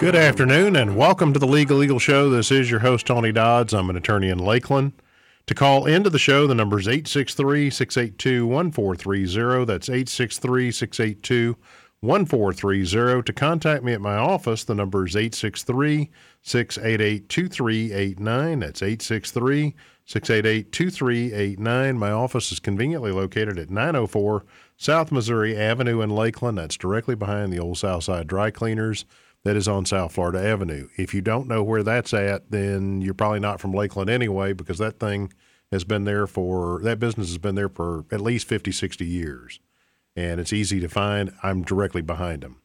Good afternoon and welcome to the Legal Eagle Show. This is your host, Tony Dodds. I'm an attorney in Lakeland. To call into the show, the number is 863 682 1430. That's 863 682 1430. To contact me at my office, the number is 863 688 2389. That's 863 688 2389. My office is conveniently located at 904 South Missouri Avenue in Lakeland. That's directly behind the old Southside Dry Cleaners that is on South Florida Avenue. If you don't know where that's at, then you're probably not from Lakeland anyway, because that thing has been there for, that business has been there for at least 50, 60 years. And it's easy to find. I'm directly behind them.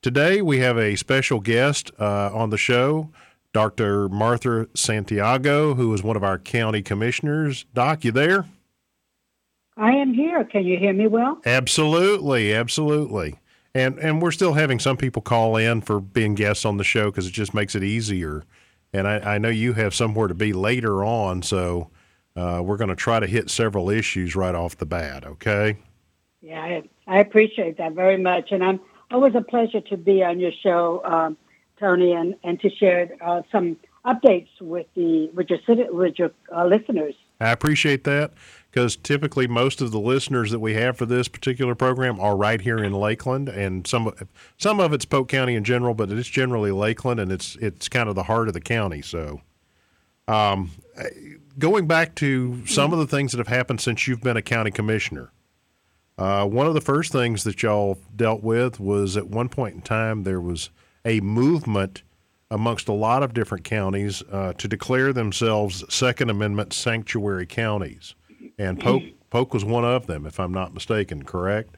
Today, we have a special guest uh, on the show, Dr. Martha Santiago, who is one of our county commissioners. Doc, you there? I am here. Can you hear me well? Absolutely, absolutely and and we're still having some people call in for being guests on the show because it just makes it easier. And I, I, know you have somewhere to be later on, so uh, we're going to try to hit several issues right off the bat. Okay. Yeah, I, I appreciate that very much, and I'm always a pleasure to be on your show, um, Tony, and, and to share uh, some updates with the with your with your uh, listeners. I appreciate that because typically most of the listeners that we have for this particular program are right here in Lakeland, and some some of it's Polk County in general, but it's generally Lakeland, and it's it's kind of the heart of the county. So, um, going back to some of the things that have happened since you've been a county commissioner, uh, one of the first things that y'all dealt with was at one point in time there was a movement amongst a lot of different counties uh, to declare themselves Second Amendment sanctuary counties and Polk was one of them, if I'm not mistaken. Correct?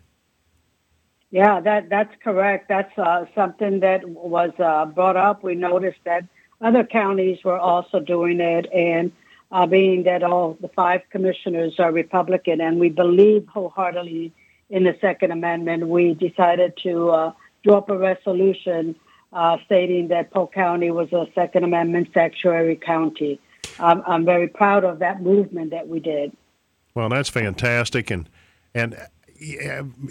Yeah, that that's correct. That's uh, something that was uh, brought up. We noticed that other counties were also doing it, and uh, being that all the five commissioners are Republican, and we believe wholeheartedly in the Second Amendment, we decided to uh, draw up a resolution uh, stating that Polk County was a Second Amendment sanctuary county. Um, I'm very proud of that movement that we did. Well, that's fantastic, and and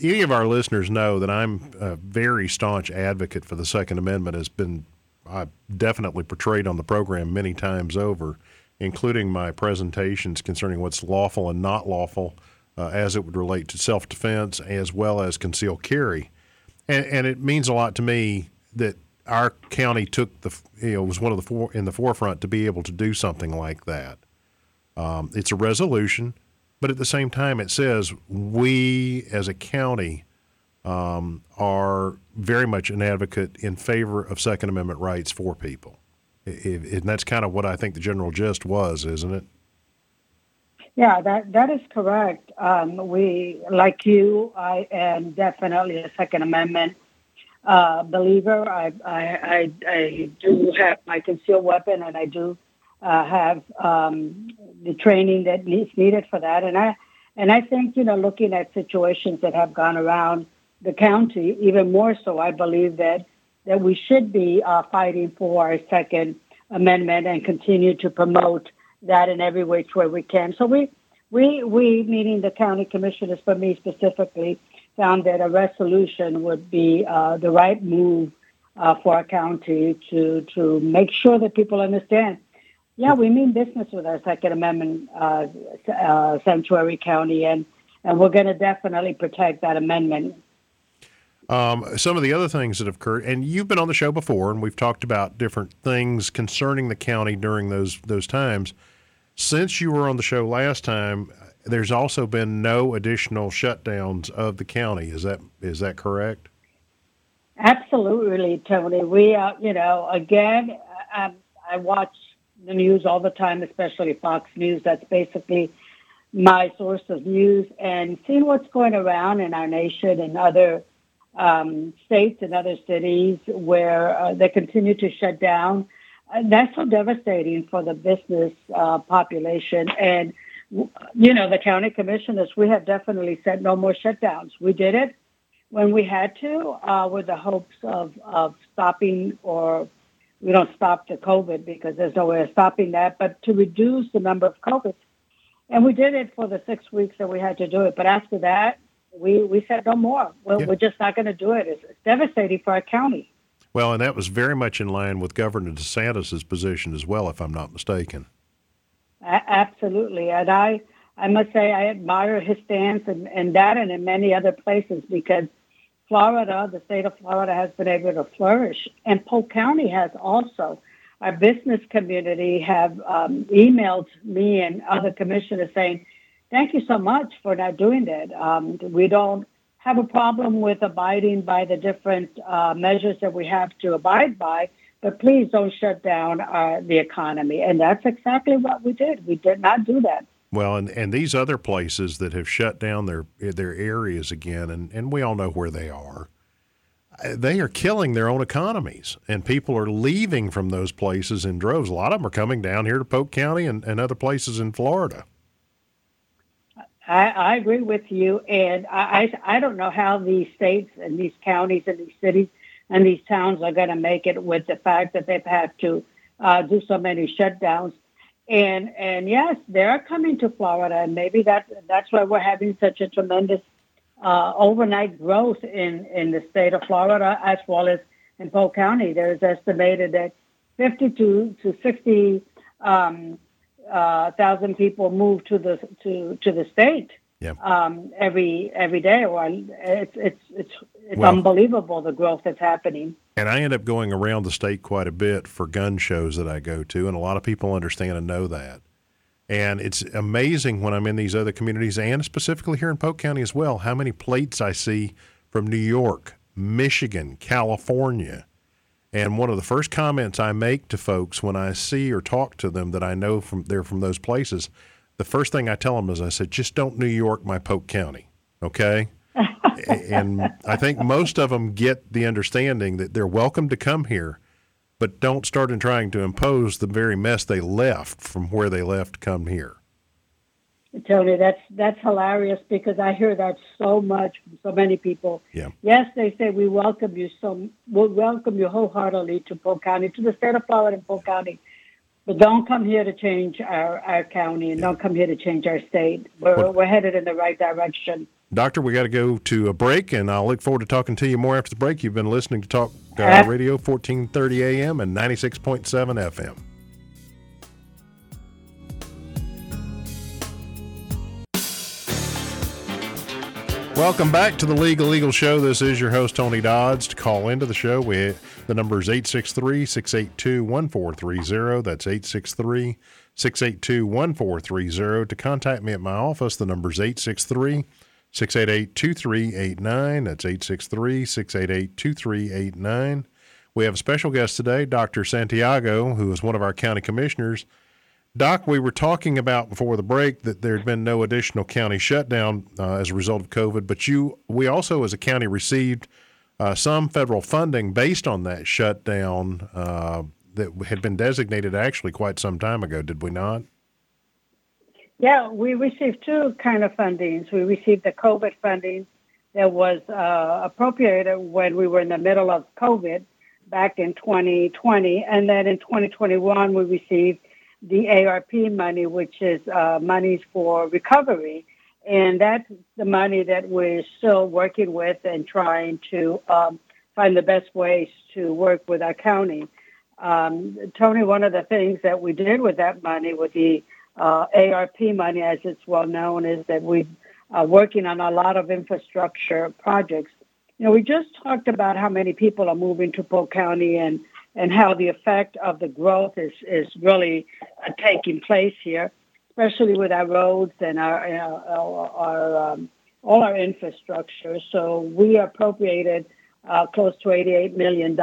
any of our listeners know that I'm a very staunch advocate for the Second Amendment. Has been I've definitely portrayed on the program many times over, including my presentations concerning what's lawful and not lawful uh, as it would relate to self-defense as well as concealed carry, and, and it means a lot to me that our county took the you know was one of the four in the forefront to be able to do something like that. Um, it's a resolution but at the same time, it says we as a county um, are very much an advocate in favor of Second Amendment rights for people. It, it, and that's kind of what I think the general gist was, isn't it? Yeah, that that is correct. Um, we, like you, I am definitely a Second Amendment uh, believer. I, I, I, I do have my concealed weapon, and I do uh, have um, the training that is needed for that. And I and I think you know, looking at situations that have gone around the county, even more so, I believe that that we should be uh, fighting for our Second Amendment and continue to promote that in every which way we can. So we we we meaning the county commissioners, for me specifically, found that a resolution would be uh, the right move uh, for our county to to make sure that people understand yeah, we mean business with our Second Amendment uh, uh, sanctuary county, and and we're going to definitely protect that amendment. Um, some of the other things that have occurred, and you've been on the show before, and we've talked about different things concerning the county during those those times. Since you were on the show last time, there's also been no additional shutdowns of the county. Is that is that correct? Absolutely, Tony. We, uh, you know, again, I, I watch the news all the time, especially Fox News. That's basically my source of news and seeing what's going around in our nation and other um, states and other cities where uh, they continue to shut down. Uh, that's so devastating for the business uh, population. And, you know, the county commissioners, we have definitely said no more shutdowns. We did it when we had to uh, with the hopes of, of stopping or we don't stop the COVID because there's no way of stopping that, but to reduce the number of COVID. And we did it for the six weeks that we had to do it. But after that, we, we said no more. We're, yeah. we're just not going to do it. It's, it's, devastating for our county. Well, and that was very much in line with Governor DeSantis's position as well, if I'm not mistaken. A- absolutely, and I I must say I admire his stance and, and that and in many other places because Florida, the state of Florida, has been able to flourish, and Polk County has also. Our business community have um, emailed me and other commissioners saying thank you so much for not doing that. Um, we don't have a problem with abiding by the different uh, measures that we have to abide by, but please don't shut down uh, the economy. And that's exactly what we did. We did not do that. Well, and, and these other places that have shut down their their areas again, and, and we all know where they are, uh, they are killing their own economies, and people are leaving from those places in droves. A lot of them are coming down here to Polk County and, and other places in Florida. I, I agree with you, and I, I, I don't know how these states and these counties and these cities and these towns are going to make it with the fact that they've had to uh, do so many shutdowns. And and yes, they're coming to Florida, and maybe that that's why we're having such a tremendous uh, overnight growth in in the state of Florida as well as in Polk County. There's estimated that 52 to 60 um, uh, thousand people move to the to to the state yeah. um, every every day. Or it's it's it's it's well, unbelievable the growth that's happening. And I end up going around the state quite a bit for gun shows that I go to, and a lot of people understand and know that. And it's amazing when I'm in these other communities, and specifically here in Polk County as well, how many plates I see from New York, Michigan, California, and one of the first comments I make to folks when I see or talk to them that I know from they're from those places, the first thing I tell them is I said, just don't New York my Polk County, okay? and I think most of them get the understanding that they're welcome to come here, but don't start in trying to impose the very mess they left from where they left to come here. Tony, that's that's hilarious because I hear that so much from so many people. Yeah. Yes, they say we welcome you so we'll welcome you wholeheartedly to Polk County, to the state of Florida and Polk County. But don't come here to change our, our county and don't come here to change our state. We're, well, we're headed in the right direction. Doctor, we got to go to a break, and I'll look forward to talking to you more after the break. You've been listening to Talk uh, Radio, 1430 AM and 96.7 FM. Welcome back to the Legal Eagle Show. This is your host, Tony Dodds. To call into the show, we, the number is 863 682 1430. That's 863 682 1430. To contact me at my office, the number is 863 688 2389. That's 863 688 2389. We have a special guest today, Dr. Santiago, who is one of our county commissioners. Doc, we were talking about before the break that there had been no additional county shutdown uh, as a result of COVID, but you, we also as a county received uh, some federal funding based on that shutdown uh, that had been designated actually quite some time ago. Did we not? Yeah, we received two kind of fundings. We received the COVID funding that was uh, appropriated when we were in the middle of COVID back in 2020, and then in 2021 we received the ARP money, which is uh, monies for recovery. And that's the money that we're still working with and trying to um, find the best ways to work with our county. Um, Tony, one of the things that we did with that money, with the uh, ARP money, as it's well known, is that we're uh, working on a lot of infrastructure projects. You know, we just talked about how many people are moving to Polk County and and how the effect of the growth is, is really uh, taking place here, especially with our roads and our, our, our um, all our infrastructure. So we appropriated uh, close to $88 million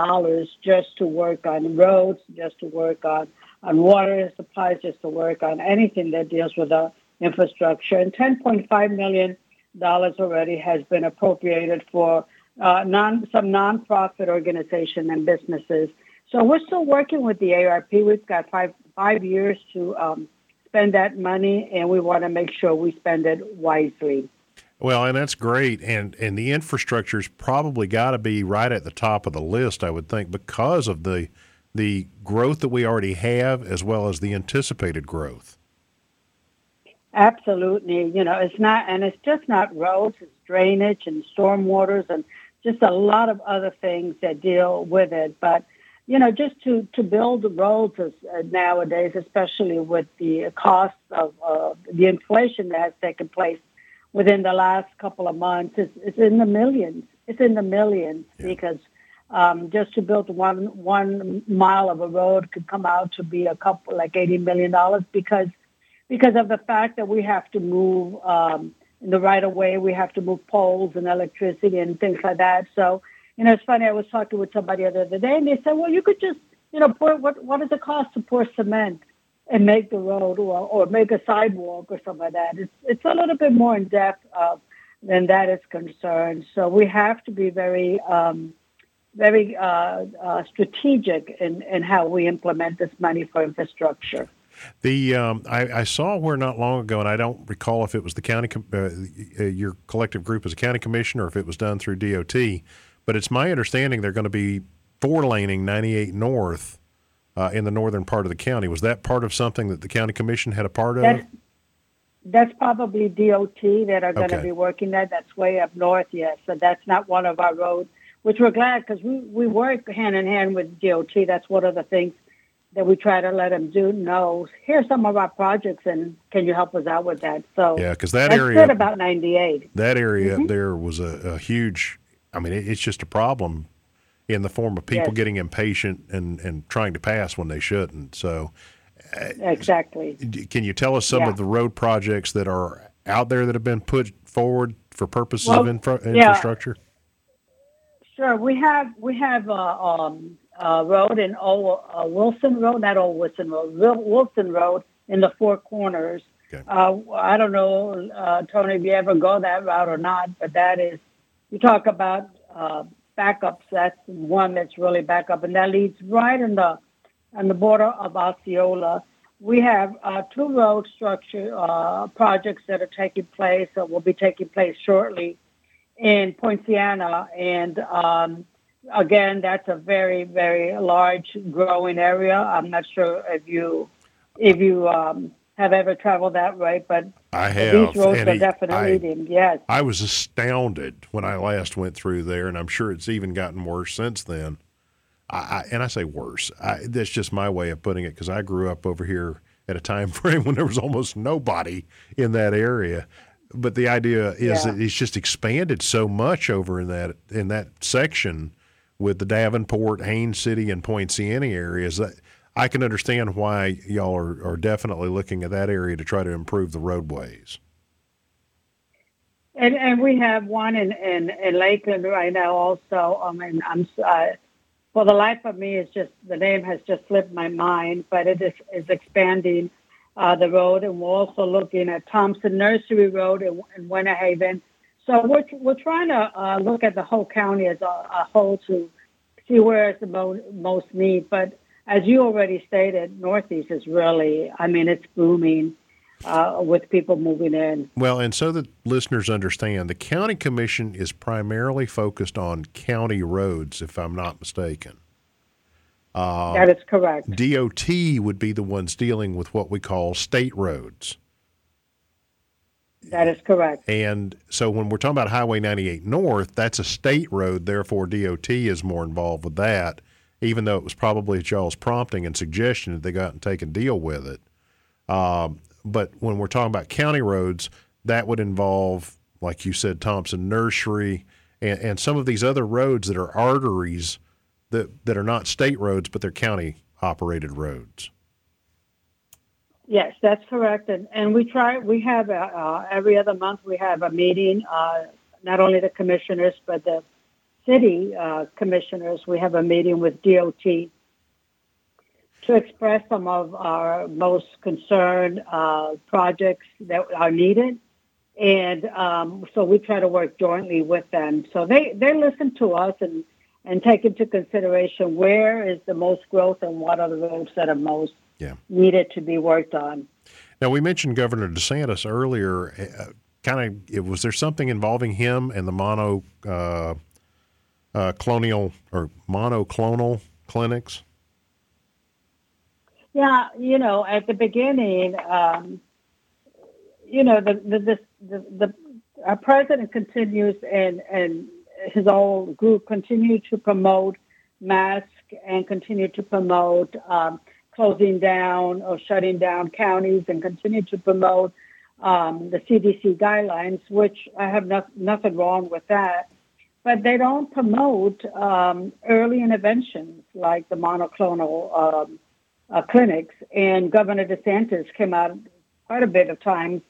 just to work on roads, just to work on, on water supplies, just to work on anything that deals with our infrastructure. And $10.5 million already has been appropriated for uh, non, some nonprofit organization and businesses so we're still working with the ARP. We've got five five years to um, spend that money, and we want to make sure we spend it wisely. Well, and that's great, and and the infrastructure's probably got to be right at the top of the list, I would think, because of the the growth that we already have, as well as the anticipated growth. Absolutely, you know, it's not, and it's just not roads; it's drainage and storm waters and just a lot of other things that deal with it. But you know, just to to build roads uh, nowadays, especially with the cost of uh, the inflation that has taken place within the last couple of months, it's, it's in the millions. It's in the millions yeah. because um, just to build one one mile of a road could come out to be a couple like eighty million dollars because because of the fact that we have to move um, in the right of way, we have to move poles and electricity and things like that. So you know, it's funny. I was talking with somebody the other day, and they said, "Well, you could just you know pour what what does it cost to pour cement?" and make the road or, or make a sidewalk or something like that. It's it's a little bit more in depth uh, than that is concerned. So we have to be very um, very uh, uh, strategic in, in how we implement this money for infrastructure. The um, I, I, saw where not long ago, and I don't recall if it was the county, uh, uh, your collective group as a county commission, or if it was done through DOT. But it's my understanding they're going to be four laning 98 North uh, in the northern part of the county. Was that part of something that the county commission had a part of? That's, that's probably DOT that are going okay. to be working that. That's way up north, yes. So that's not one of our roads which we're glad because we, we work hand in hand with DOT. That's one of the things that we try to let them do. Know here's some of our projects, and can you help us out with that? So yeah, because that area about ninety eight. That area mm-hmm. there was a, a, huge. I mean, it, it's just a problem in the form of people yes. getting impatient and and trying to pass when they shouldn't. So uh, exactly. Can you tell us some yeah. of the road projects that are out there that have been put forward for purposes well, of infra- infrastructure? Sure. We have we have a, uh, um, a road in o, uh, Wilson Road, not Old Wilson Road, Wilson Road in the Four Corners. Okay. Uh, I don't know, uh, Tony, if you ever go that route or not, but that is, you talk about uh, backups. That's one that's really backup, and that leads right in the on the border of Osceola. We have uh, two road structure uh, projects that are taking place or will be taking place shortly in Poinciana. And um, again, that's a very, very large growing area. I'm not sure if you if you um, have ever traveled that way, but I have. These roads and are definitely I, yes. I was astounded when I last went through there, and I'm sure it's even gotten worse since then. I, I and I say worse. I, that's just my way of putting it because I grew up over here at a time frame when there was almost nobody in that area but the idea is yeah. that it's just expanded so much over in that in that section with the Davenport, Haines City, and Poinciana areas. That I can understand why y'all are, are definitely looking at that area to try to improve the roadways. And and we have one in in, in Lakeland right now also. I mean, I'm uh, for the life of me, it's just the name has just slipped my mind, but it is is expanding uh, the road, and we're also looking at Thompson Nursery Road in, in Winter Haven. So we're, we're trying to uh, look at the whole county as a, a whole to see where it's the mo- most need. But as you already stated, Northeast is really, I mean, it's booming. Uh, with people moving in. Well, and so that listeners understand, the county commission is primarily focused on county roads, if I'm not mistaken. Uh, that is correct. DOT would be the ones dealing with what we call state roads. That is correct. And so when we're talking about Highway 98 North, that's a state road, therefore DOT is more involved with that, even though it was probably y'all's prompting and suggestion that they got and take and deal with it. Um, but when we're talking about county roads, that would involve, like you said, Thompson Nursery and, and some of these other roads that are arteries that that are not state roads, but they're county operated roads. Yes, that's correct. And, and we try, we have uh, uh, every other month we have a meeting, uh, not only the commissioners, but the city uh, commissioners. We have a meeting with DOT to express some of our most concerned uh, projects that are needed. And um, so we try to work jointly with them. So they, they listen to us and and take into consideration where is the most growth and what are the roads that are most yeah. needed to be worked on. Now we mentioned Governor DeSantis earlier. Uh, kind of, was there something involving him and the mono uh, uh, colonial or monoclonal clinics? Yeah, you know, at the beginning, um, you know, the the the, the, our president continues and, and his whole group continue to promote masks and continue to promote um, closing down or shutting down counties and continue to promote um, the CDC guidelines, which I have no, nothing wrong with that. But they don't promote um, early interventions like the monoclonal um, uh, clinics. And Governor DeSantis came out quite a bit of times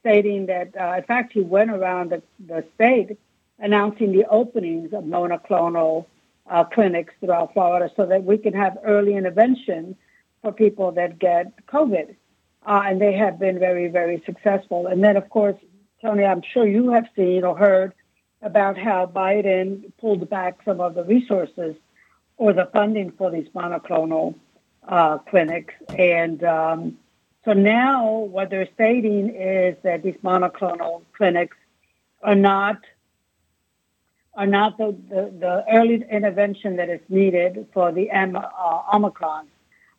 stating that, uh, in fact, he went around the, the state announcing the openings of monoclonal uh, clinics throughout Florida so that we can have early intervention for people that get COVID. Uh, and they have been very, very successful. And then, of course, Tony, I'm sure you have seen or heard about how Biden pulled back some of the resources or the funding for these monoclonal uh, clinics. And um, so now what they're stating is that these monoclonal clinics are not are not the, the, the early intervention that is needed for the M, uh, Omicron.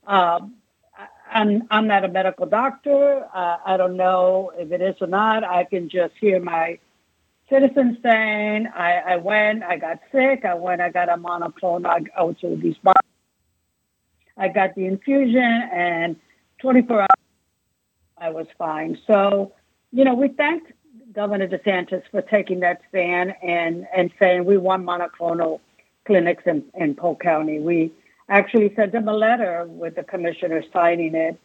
Uh, I'm, I'm not a medical doctor. I don't know if it is or not. I can just hear my citizens saying, I, I went, I got sick, I went, I got a monoclonal, I, to these I got the infusion, and 24 hours, I was fine. So, you know, we thank Governor DeSantis for taking that stand and, and saying we want monoclonal clinics in, in Polk County. We actually sent him a letter with the commissioner signing it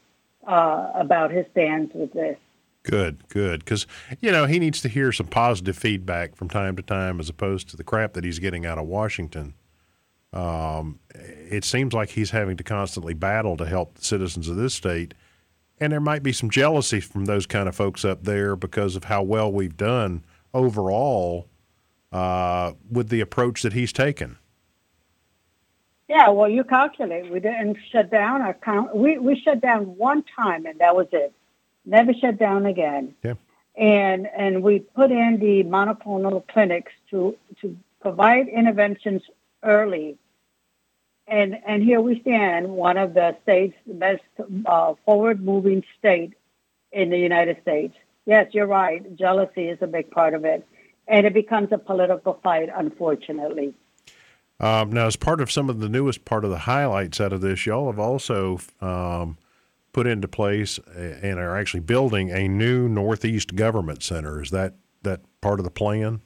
uh, about his stance with this. Good, good. Because, you know, he needs to hear some positive feedback from time to time as opposed to the crap that he's getting out of Washington. Um, it seems like he's having to constantly battle to help the citizens of this state. And there might be some jealousy from those kind of folks up there because of how well we've done overall uh, with the approach that he's taken. Yeah, well, you calculate. We didn't shut down our count. We, we shut down one time, and that was it. Never shut down again. Yeah. And and we put in the monoclonal clinics to to provide interventions early and and here we stand, one of the states, the best uh, forward-moving state in the United States. Yes, you're right. Jealousy is a big part of it, and it becomes a political fight, unfortunately. Um, now, as part of some of the newest part of the highlights out of this, y'all have also um, put into place and are actually building a new Northeast Government Center. Is that that part of the plan?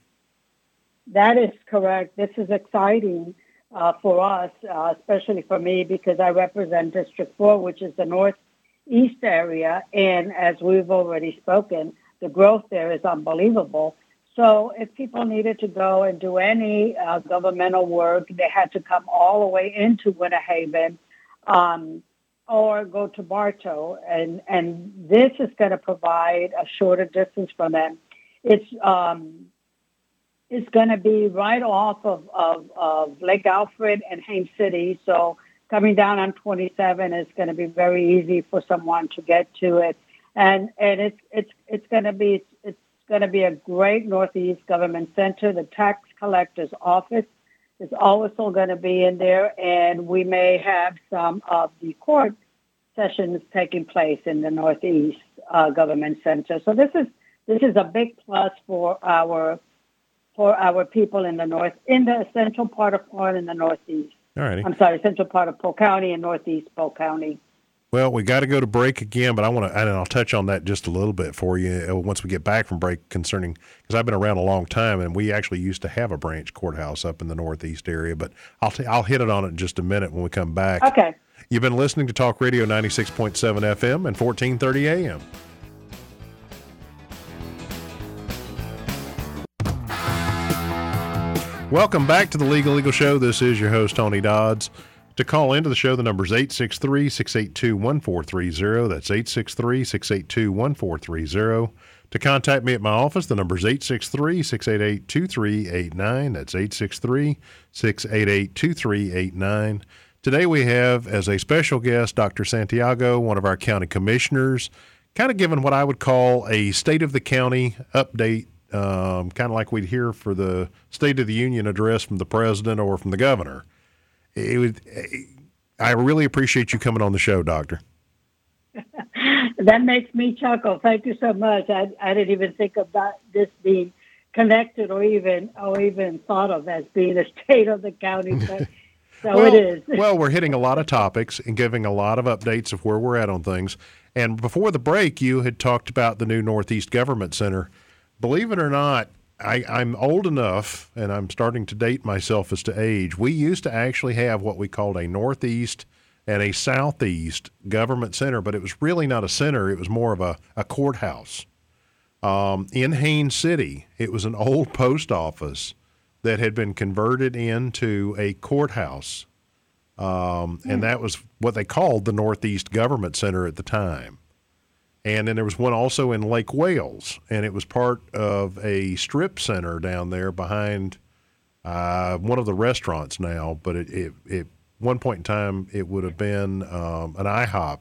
That is correct. This is exciting uh, for us, uh, especially for me, because I represent District 4, which is the northeast area. And as we've already spoken, the growth there is unbelievable. So if people needed to go and do any uh, governmental work, they had to come all the way into Winter Haven um, or go to Bartow. And, and this is going to provide a shorter distance from them. It's um, is going to be right off of, of, of Lake Alfred and Haines City. So coming down on 27 is going to be very easy for someone to get to it. And, and it's, it's, it's going to be, it's going to be a great Northeast government center. The tax collector's office is also going to be in there. And we may have some of the court sessions taking place in the Northeast uh, government center. So this is, this is a big plus for our for our people in the north, in the central part of Florida in the northeast. All righty. I'm sorry, central part of Polk County and northeast Polk County. Well, we got to go to break again, but I want to, and I'll touch on that just a little bit for you uh, once we get back from break concerning, because I've been around a long time and we actually used to have a branch courthouse up in the Northeast area, but I'll, t- I'll hit it on it in just a minute when we come back. Okay. You've been listening to Talk Radio 96.7 FM and 1430 AM. Welcome back to the Legal Legal Show. This is your host, Tony Dodds. To call into the show, the number is 863 682 1430. That's 863 682 1430. To contact me at my office, the number is 863 688 2389. That's 863 688 2389. Today we have as a special guest Dr. Santiago, one of our county commissioners, kind of giving what I would call a state of the county update um, kind of like we'd hear for the State of the Union address from the president or from the governor. It would, I really appreciate you coming on the show, Doctor. that makes me chuckle. Thank you so much. I, I didn't even think about this being connected or even or even thought of as being a state of the county. But, so well, it is. well, we're hitting a lot of topics and giving a lot of updates of where we're at on things. And before the break, you had talked about the new Northeast Government Center. Believe it or not, I, I'm old enough, and I'm starting to date myself as to age. We used to actually have what we called a Northeast and a Southeast Government Center, but it was really not a center. It was more of a, a courthouse. Um, in Haines City, it was an old post office that had been converted into a courthouse. Um, and that was what they called the Northeast Government Center at the time. And then there was one also in Lake Wales, and it was part of a strip center down there behind uh, one of the restaurants now. But it, it, it, one point in time, it would have been um, an IHOP.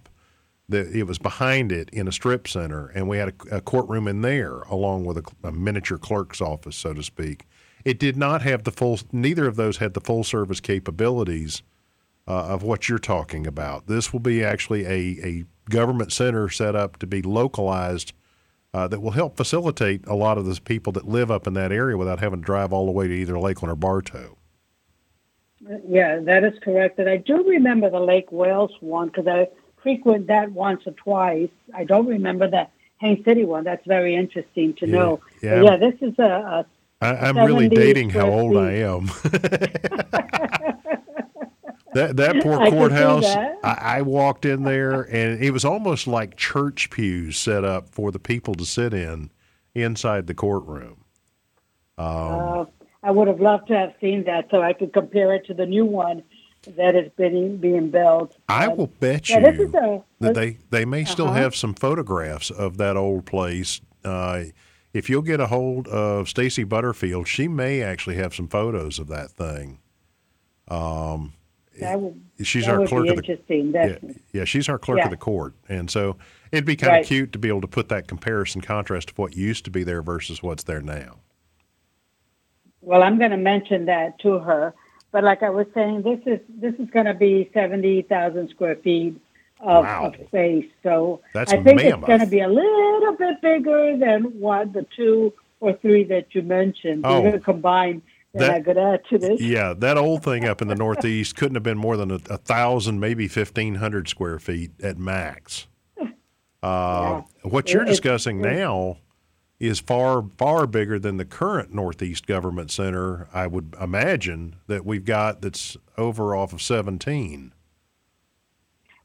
That it was behind it in a strip center, and we had a, a courtroom in there, along with a, a miniature clerk's office, so to speak. It did not have the full. Neither of those had the full service capabilities uh, of what you're talking about. This will be actually a, a government center set up to be localized uh, that will help facilitate a lot of the people that live up in that area without having to drive all the way to either Lakeland or Bartow. Yeah, that is correct. And I do remember the Lake Wales one because I frequent that once or twice. I don't remember the Haines City one. That's very interesting to Yeah, know. yeah. Yeah, this is a, a I, I'm really dating how old. I am. that that poor courthouse. I, I walked in there, and it was almost like church pews set up for the people to sit in inside the courtroom. Uh, I would have loved to have seen that so I could compare it to the new one that is being being built. I will bet you a, that they, they may still Uh-huh. have some photographs of that old place. Uh, if you'll get a hold of Stacy Butterfield, she may actually have some photos of that thing. That would, She's that our would clerk be of the interesting. yeah, yeah, she's our clerk Yeah. of the court, and so it'd be kind Right. of cute to be able to put that comparison contrast of what used to be there versus what's there now. Well, I'm going to mention that to her. But like I was saying, this is this is going to be seventy thousand square feet of, Wow. of space. So That's I think it's going to be a little bit bigger than what the two or three that you mentioned. Oh. We're going to combine. That- I could add to this. Yeah, that old thing up in the Northeast couldn't have been more than a, a thousand, maybe fifteen hundred square feet at max. Uh, What you're It- it- discussing now is far far bigger than the current Northeast Government Center. I would imagine that we've got that's over off of seventeen.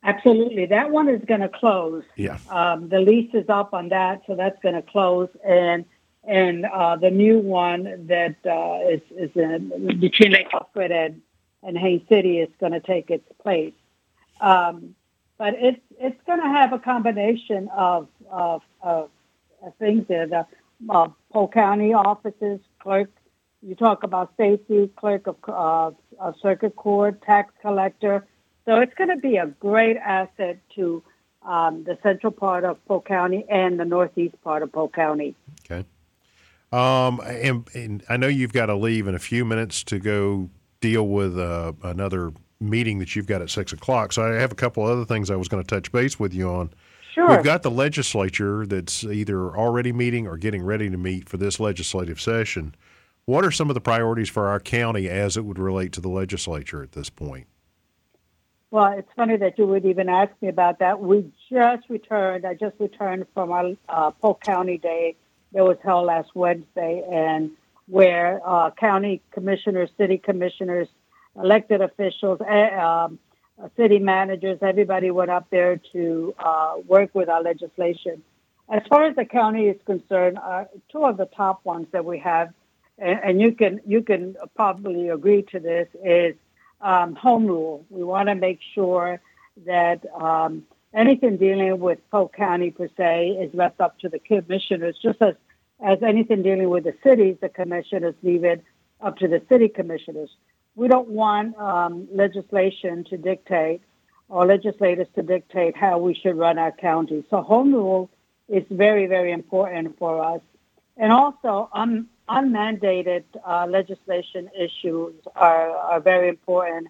Absolutely, that one is going to close. Yeah. Um, the lease is up on that, so that's going to close, and and uh, the new one that uh, is is in, between Lake and and Haines City is going to take its place. Um, but it's it's going to have a combination of of, of of things there. The uh, Polk County offices, clerk. You talk about safety, clerk of, uh, of circuit court, tax collector. So it's going to be a great asset to um, the central part of Polk County and the northeast part of Polk County. Um, and, and I know you've got to leave in a few minutes to go deal with uh, another meeting that you've got at six o'clock. So I have a couple other things I was going to touch base with you on. Sure. We've got the legislature that's either already meeting or getting ready to meet for this legislative session. What are some of the priorities for our county as it would relate to the legislature at this point? Well, it's funny that you would even ask me about that. We just returned. I just returned from our uh, Polk County Day that was held last Wednesday, and where uh, county commissioners, city commissioners, elected officials, uh, city managers, everybody went up there to uh, work with our legislation. As far as the county is concerned, uh, two of the top ones that we have, and, and you can you can probably agree to this, is um, home rule. We want to make sure that um, anything dealing with Polk County per se is left up to the commissioners, just as as anything dealing with the cities, the commissioners leave it up to the city commissioners. We don't want um, legislation to dictate or legislators to dictate how we should run our county. So home rule is very, very important for us. And also, um, unmandated uh, legislation issues are, are very important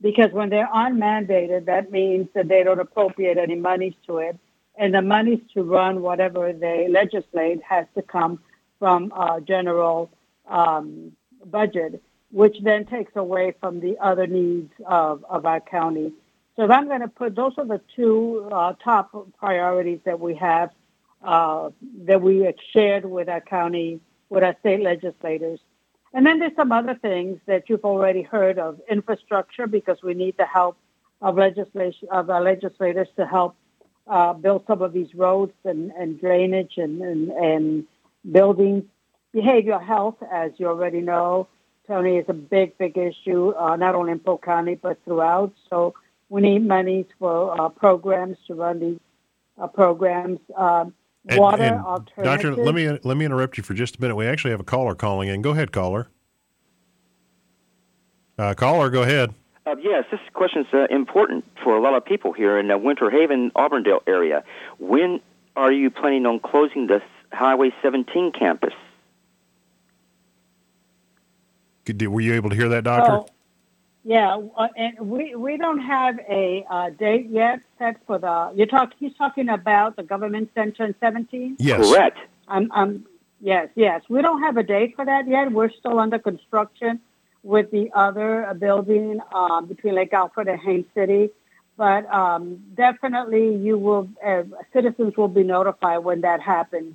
because when they're unmandated, that means that they don't appropriate any monies to it. And the monies to run whatever they legislate has to come from our general um, budget, which then takes away from the other needs of, of our county. So I'm going to put those are the two uh, top priorities that we have uh, that we shared with our county, with our state legislators. And then there's some other things that you've already heard of infrastructure because we need the help of legislation of our legislators to help uh, build some of these roads and, and drainage and, and, and buildings. Behavioral health, as you already know, Tony, is a big, big issue, uh, not only in Polk County, but throughout. So we need monies for uh, programs to run these uh, programs. Um, and, water and alternatives. Doctor, let me let me interrupt you for just a minute. We actually have a caller calling in. Go ahead, caller. Uh, caller, go ahead. Uh, yes, this question is uh, important for a lot of people here in the Winter Haven, Auburndale area. When are you planning on closing the Highway 17 campus? Were you able to hear that, Doctor? Oh, yeah, uh, and we we don't have a uh, date yet set for the. You're talk. He's talking about the government center in 17. Yes, correct. I'm, I'm. Yes, yes. We don't have a date for that yet. We're still under construction with the other building um, between Lake Alfred and Haines City. But um, definitely, you will uh, citizens will be notified when that happens.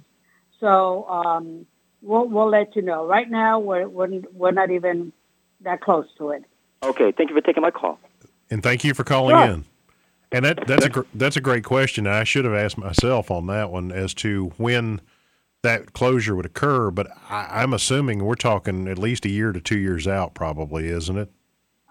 So um, we'll we'll let you know. Right now, we're we're, we're not even that close to it. Okay, thank you for taking my call. And thank you for calling sure. in. And that that's a gr- that's a great question. I should have asked myself on that one as to when that closure would occur, but I, am assuming we're talking at least a year to two years out, probably, isn't it?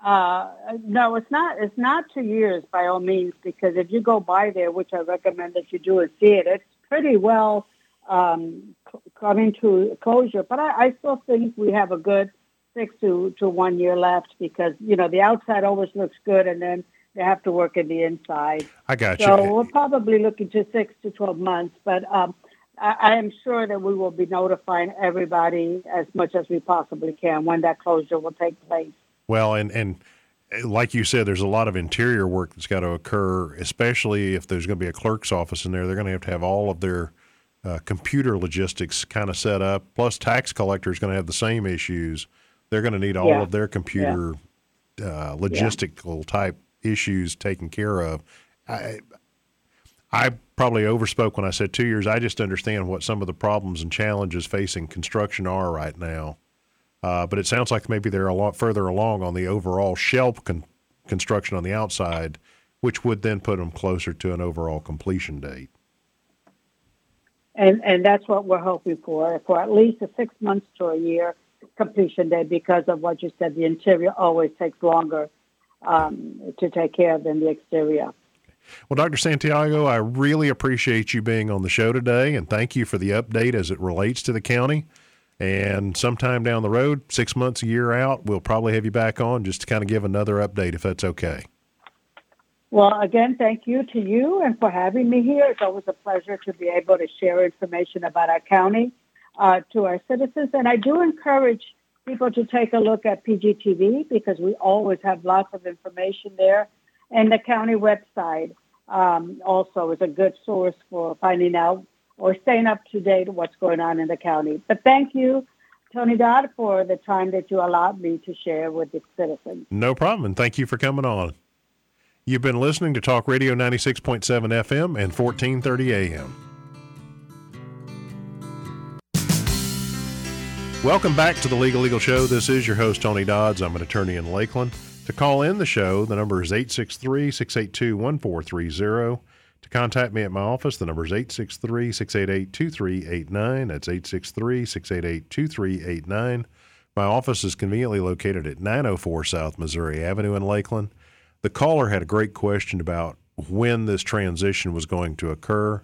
Uh, no, it's not. It's not two years by all means, because if you go by there, which I recommend that you do and see it, it's pretty well um, coming to closure. But I, I still think we have a good six to, to one year left because you know the outside always looks good, and then they have to work in the inside. I got so you. So we're probably looking to six to twelve months, but um, I, I am sure that we will be notifying everybody as much as we possibly can when that closure will take place. Well, and and like you said, there's a lot of interior work that's got to occur, especially if there's going to be a clerk's office in there. They're going to have to have all of their uh, computer logistics kind of set up. Plus, tax collectors going to have the same issues. They're going to need all yeah. of their computer yeah. uh, logistical yeah. type issues taken care of. I, I probably overspoke when I said two years. I just understand what some of the problems and challenges facing construction are right now. Uh, but it sounds like maybe they're a lot further along on the overall shell con- construction on the outside, which would then put them closer to an overall completion date. And and that's what we're hoping for, for at least a six months to a year completion date because of what you said. The interior always takes longer um, to take care of than the exterior. Well, Dr. Santiago, I really appreciate you being on the show today, and thank you for the update as it relates to the county. And sometime down the road, six months, a year out, we'll probably have you back on just to kind of give another update if that's okay. Well, again, thank you to you and for having me here. It's always a pleasure to be able to share information about our county uh, to our citizens. And I do encourage people to take a look at PGTV because we always have lots of information there. And the county website um, also is a good source for finding out or staying up to date what's going on in the county. But thank you, Tony Dodd, for the time that you allowed me to share with the citizens. No problem, and thank you for coming on. You've been listening to Talk Radio 96.7 FM and 1430 AM. Welcome back to the Legal Eagle Show. This is your host, Tony Dodds. I'm an attorney in Lakeland. To call in the show, the number is 863 682 1430. To contact me at my office, the number is 863 688 2389. That's 863 688 2389. My office is conveniently located at 904 South Missouri Avenue in Lakeland. The caller had a great question about when this transition was going to occur.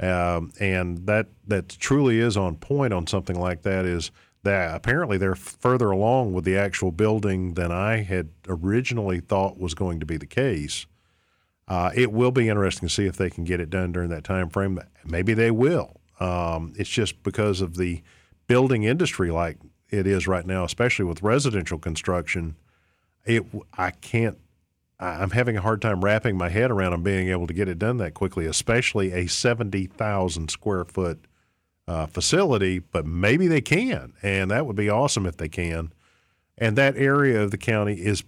Um, and that that truly is on point on something like that is that apparently they're further along with the actual building than I had originally thought was going to be the case. Uh, it will be interesting to see if they can get it done during that time frame. Maybe they will. Um, it's just because of the building industry like it is right now, especially with residential construction. It I can't. I'm having a hard time wrapping my head around them being able to get it done that quickly, especially a seventy thousand square foot uh, facility, but maybe they can, and that would be awesome if they can. And that area of the county is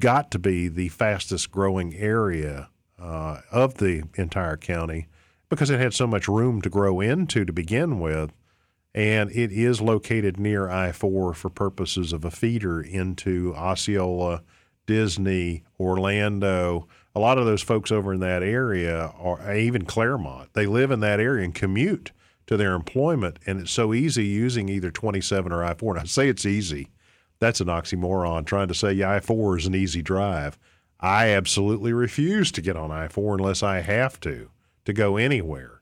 got to be the fastest growing area uh, of the entire county because it had so much room to grow into to begin with. And it is located near I 4 for purposes of a feeder into Osceola, Disney, Orlando. A lot of those folks over in that area, are even Clermont. they live in that area and commute to their employment. And it's so easy using either 27 or I 4. And I say it's easy. That's an oxymoron trying to say I 4 is an easy drive. I absolutely refuse to get on I 4 unless I have to, to go anywhere.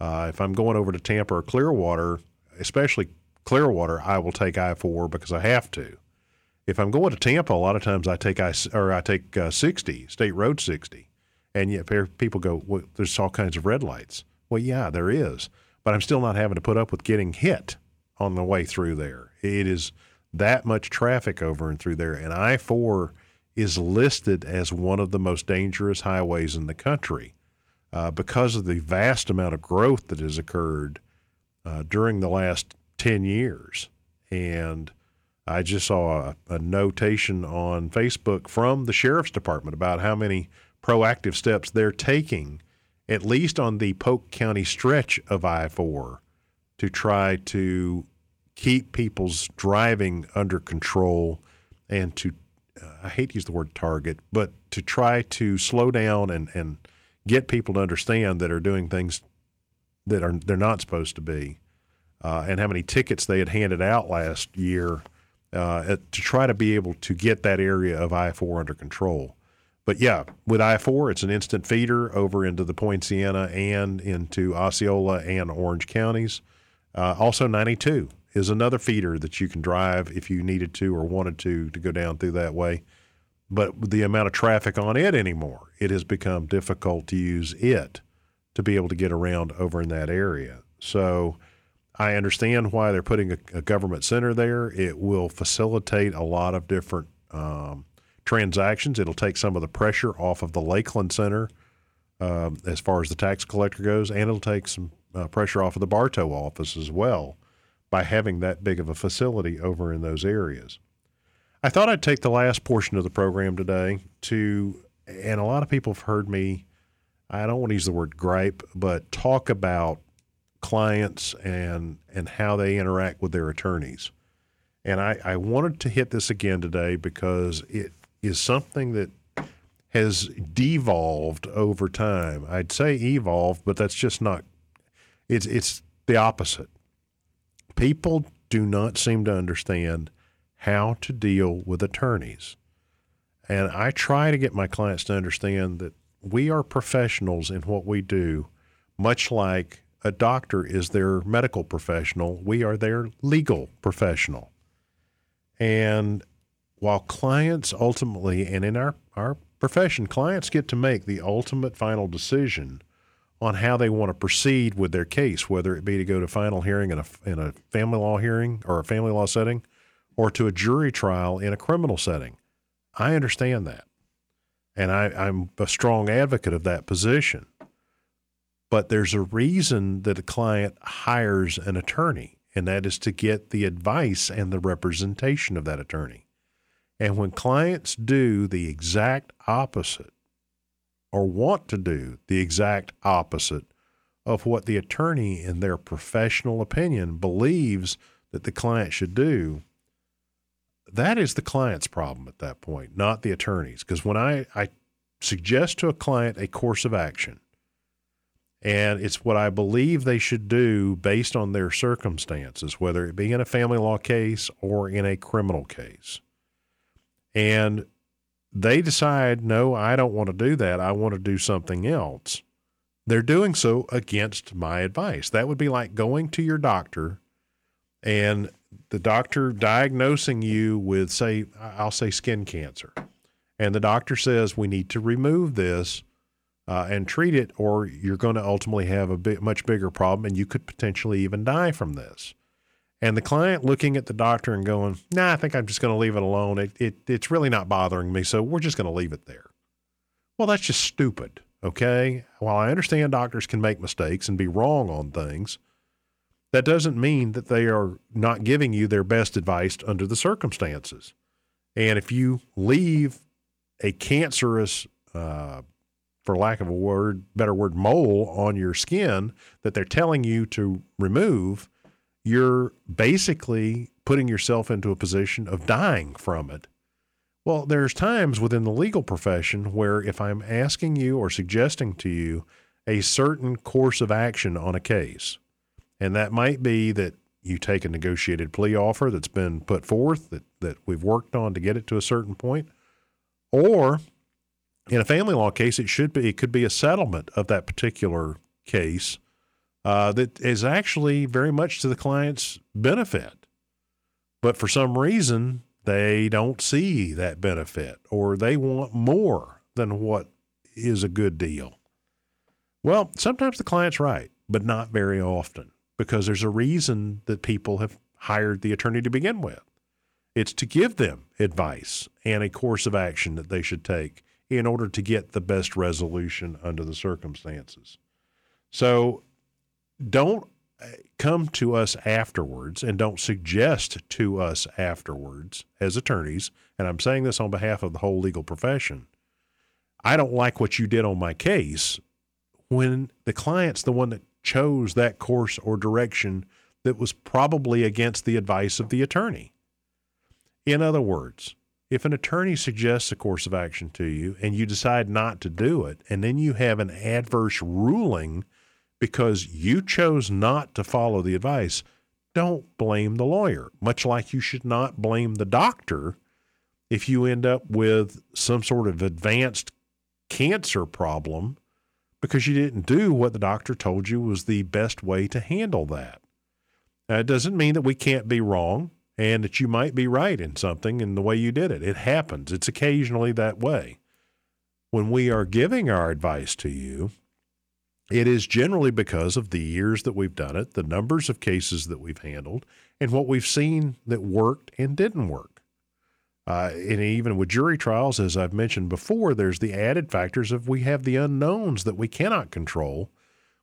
Uh, if I'm going over to Tampa or Clearwater, especially Clearwater, I will take I 4 because I have to. If I'm going to Tampa, a lot of times I take I or I take uh, 60, State Road 60, and yet people go, well, "There's all kinds of red lights." Well, yeah, there is, but I'm still not having to put up with getting hit on the way through there. It is that much traffic over and through there, and I 4 is listed as one of the most dangerous highways in the country uh, because of the vast amount of growth that has occurred uh, during the last 10 years. And I just saw a, a, notation on Facebook from the sheriff's department about how many proactive steps they're taking, at least on the Polk County stretch of I 4, to try to keep people's driving under control and to, uh, I hate to use the word target, but to try to slow down and, and get people to understand that are doing things that are they're not supposed to be uh, and how many tickets they had handed out last year uh, to try to be able to get that area of I 4 under control. But yeah, with I 4, it's an instant feeder over into the Poinciana and into Osceola and Orange counties. Uh, also, 92 is another feeder that you can drive if you needed to or wanted to to go down through that way. But the amount of traffic on it anymore, it has become difficult to use it to be able to get around over in that area. So I understand why they're putting a, a government center there. It will facilitate a lot of different um, transactions. It'll take some of the pressure off of the Lakeland Center um, as far as the tax collector goes, and it'll take some uh, pressure off of the Bartow office as well by having that big of a facility over in those areas. I thought I'd take the last portion of the program today to, and a lot of people have heard me, I don't want to use the word gripe, but talk about clients and and how they interact with their attorneys. And I, I wanted to hit this again today because it is something that has devolved over time. I'd say evolved, but that's just not it's it's the opposite. People do not seem to understand how to deal with attorneys. And I try to get my clients to understand that we are professionals in what we do, much like a doctor is their medical professional, we are their legal professional. And while clients ultimately, and in our, our profession, clients get to make the ultimate final decision on how they want to proceed with their case, whether it be to go to final hearing in a, in a family law hearing or a family law setting or to a jury trial in a criminal setting. I understand that. And I, I'm a strong advocate of that position. But there's a reason that a client hires an attorney, and that is to get the advice and the representation of that attorney. And when clients do the exact opposite, or want to do the exact opposite of what the attorney, in their professional opinion, believes that the client should do, that is the client's problem at that point, not the attorney's. Because when I, I suggest to a client a course of action, and it's what I believe they should do based on their circumstances, whether it be in a family law case or in a criminal case. And they decide, no, I don't want to do that. I want to do something else. They're doing so against my advice. That would be like going to your doctor and the doctor diagnosing you with, say, I'll say skin cancer. And the doctor says, we need to remove this uh, and treat it, or you're going to ultimately have a much bigger problem and you could potentially even die from this. And the client looking at the doctor and going, nah, I think I'm just going to leave it alone. It, it, it's really not bothering me, so we're just going to leave it there. Well, that's just stupid, okay? While I understand doctors can make mistakes and be wrong on things, that doesn't mean that they are not giving you their best advice under the circumstances. And if you leave a cancerous, uh, for lack of a word, better word, mole on your skin that they're telling you to remove, you're basically putting yourself into a position of dying from it. Well, there's times within the legal profession where if I'm asking you or suggesting to you a certain course of action on a case, and that might be that you take a negotiated plea offer that's been put forth that, that we've worked on to get it to a certain point, or in a family law case, it should be it could be a settlement of that particular case uh, that is actually very much to the client's benefit. But for some reason, they don't see that benefit or they want more than what is a good deal. Well, sometimes the client's right, but not very often because there's a reason that people have hired the attorney to begin with. It's to give them advice and a course of action that they should take in order to get the best resolution under the circumstances. So don't uh, come to us afterwards and don't suggest to us afterwards as attorneys, and I'm saying this on behalf of the whole legal profession. I don't like what you did on my case when the client's the one that chose that course or direction that was probably against the advice of the attorney. In other words, if an attorney suggests a course of action to you and you decide not to do it, and then you have an adverse ruling because you chose not to follow the advice, don't blame the lawyer, much like you should not blame the doctor if you end up with some sort of advanced cancer problem because you didn't do what the doctor told you was the best way to handle that. Now, it doesn't mean that we can't be wrong and that you might be right in something in the way you did it. It happens, it's occasionally that way. When we are giving our advice to you, it is generally because of the years that we've done it, the numbers of cases that we've handled, and what we've seen that worked and didn't work. Uh, and even with jury trials, as I've mentioned before, there's the added factors of we have the unknowns that we cannot control,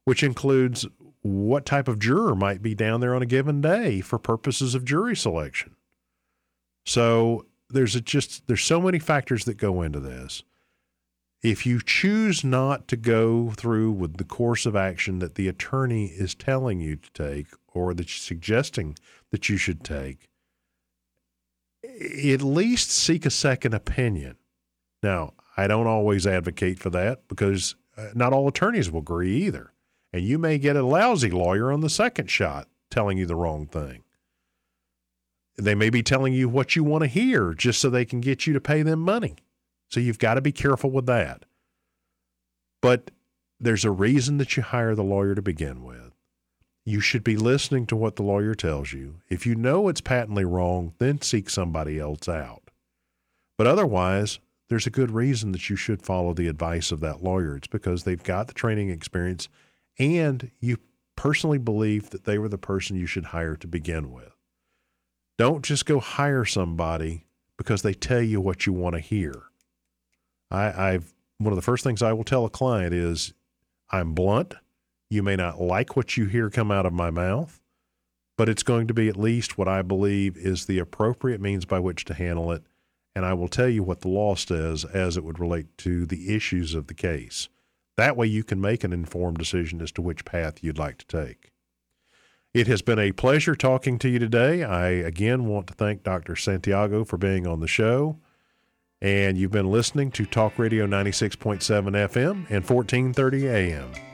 which includes what type of juror might be down there on a given day for purposes of jury selection. So there's just there's so many factors that go into this. If you choose not to go through with the course of action that the attorney is telling you to take or that suggesting that you should take, at least seek a second opinion. Now, I don't always advocate for that because uh, not all attorneys will agree either. And you may get a lousy lawyer on the second shot telling you the wrong thing. They may be telling you what you want to hear just so they can get you to pay them money. So you've got to be careful with that. But there's a reason that you hire the lawyer to begin with. You should be listening to what the lawyer tells you. If you know it's patently wrong, then seek somebody else out. But otherwise, there's a good reason that you should follow the advice of that lawyer. It's because they've got the training experience and you personally believe that they were the person you should hire to begin with. Don't just go hire somebody because they tell you what you want to hear. I, I've one of the first things I will tell a client is I'm blunt. You may not like what you hear come out of my mouth, but it's going to be at least what I believe is the appropriate means by which to handle it. And I will tell you what the law says as it would relate to the issues of the case. That way you can make an informed decision as to which path you'd like to take. It has been a pleasure talking to you today. I again want to thank Dr. Santiago for being on the show. And you've been listening to Talk Radio 96.7 FM and 1430 AM.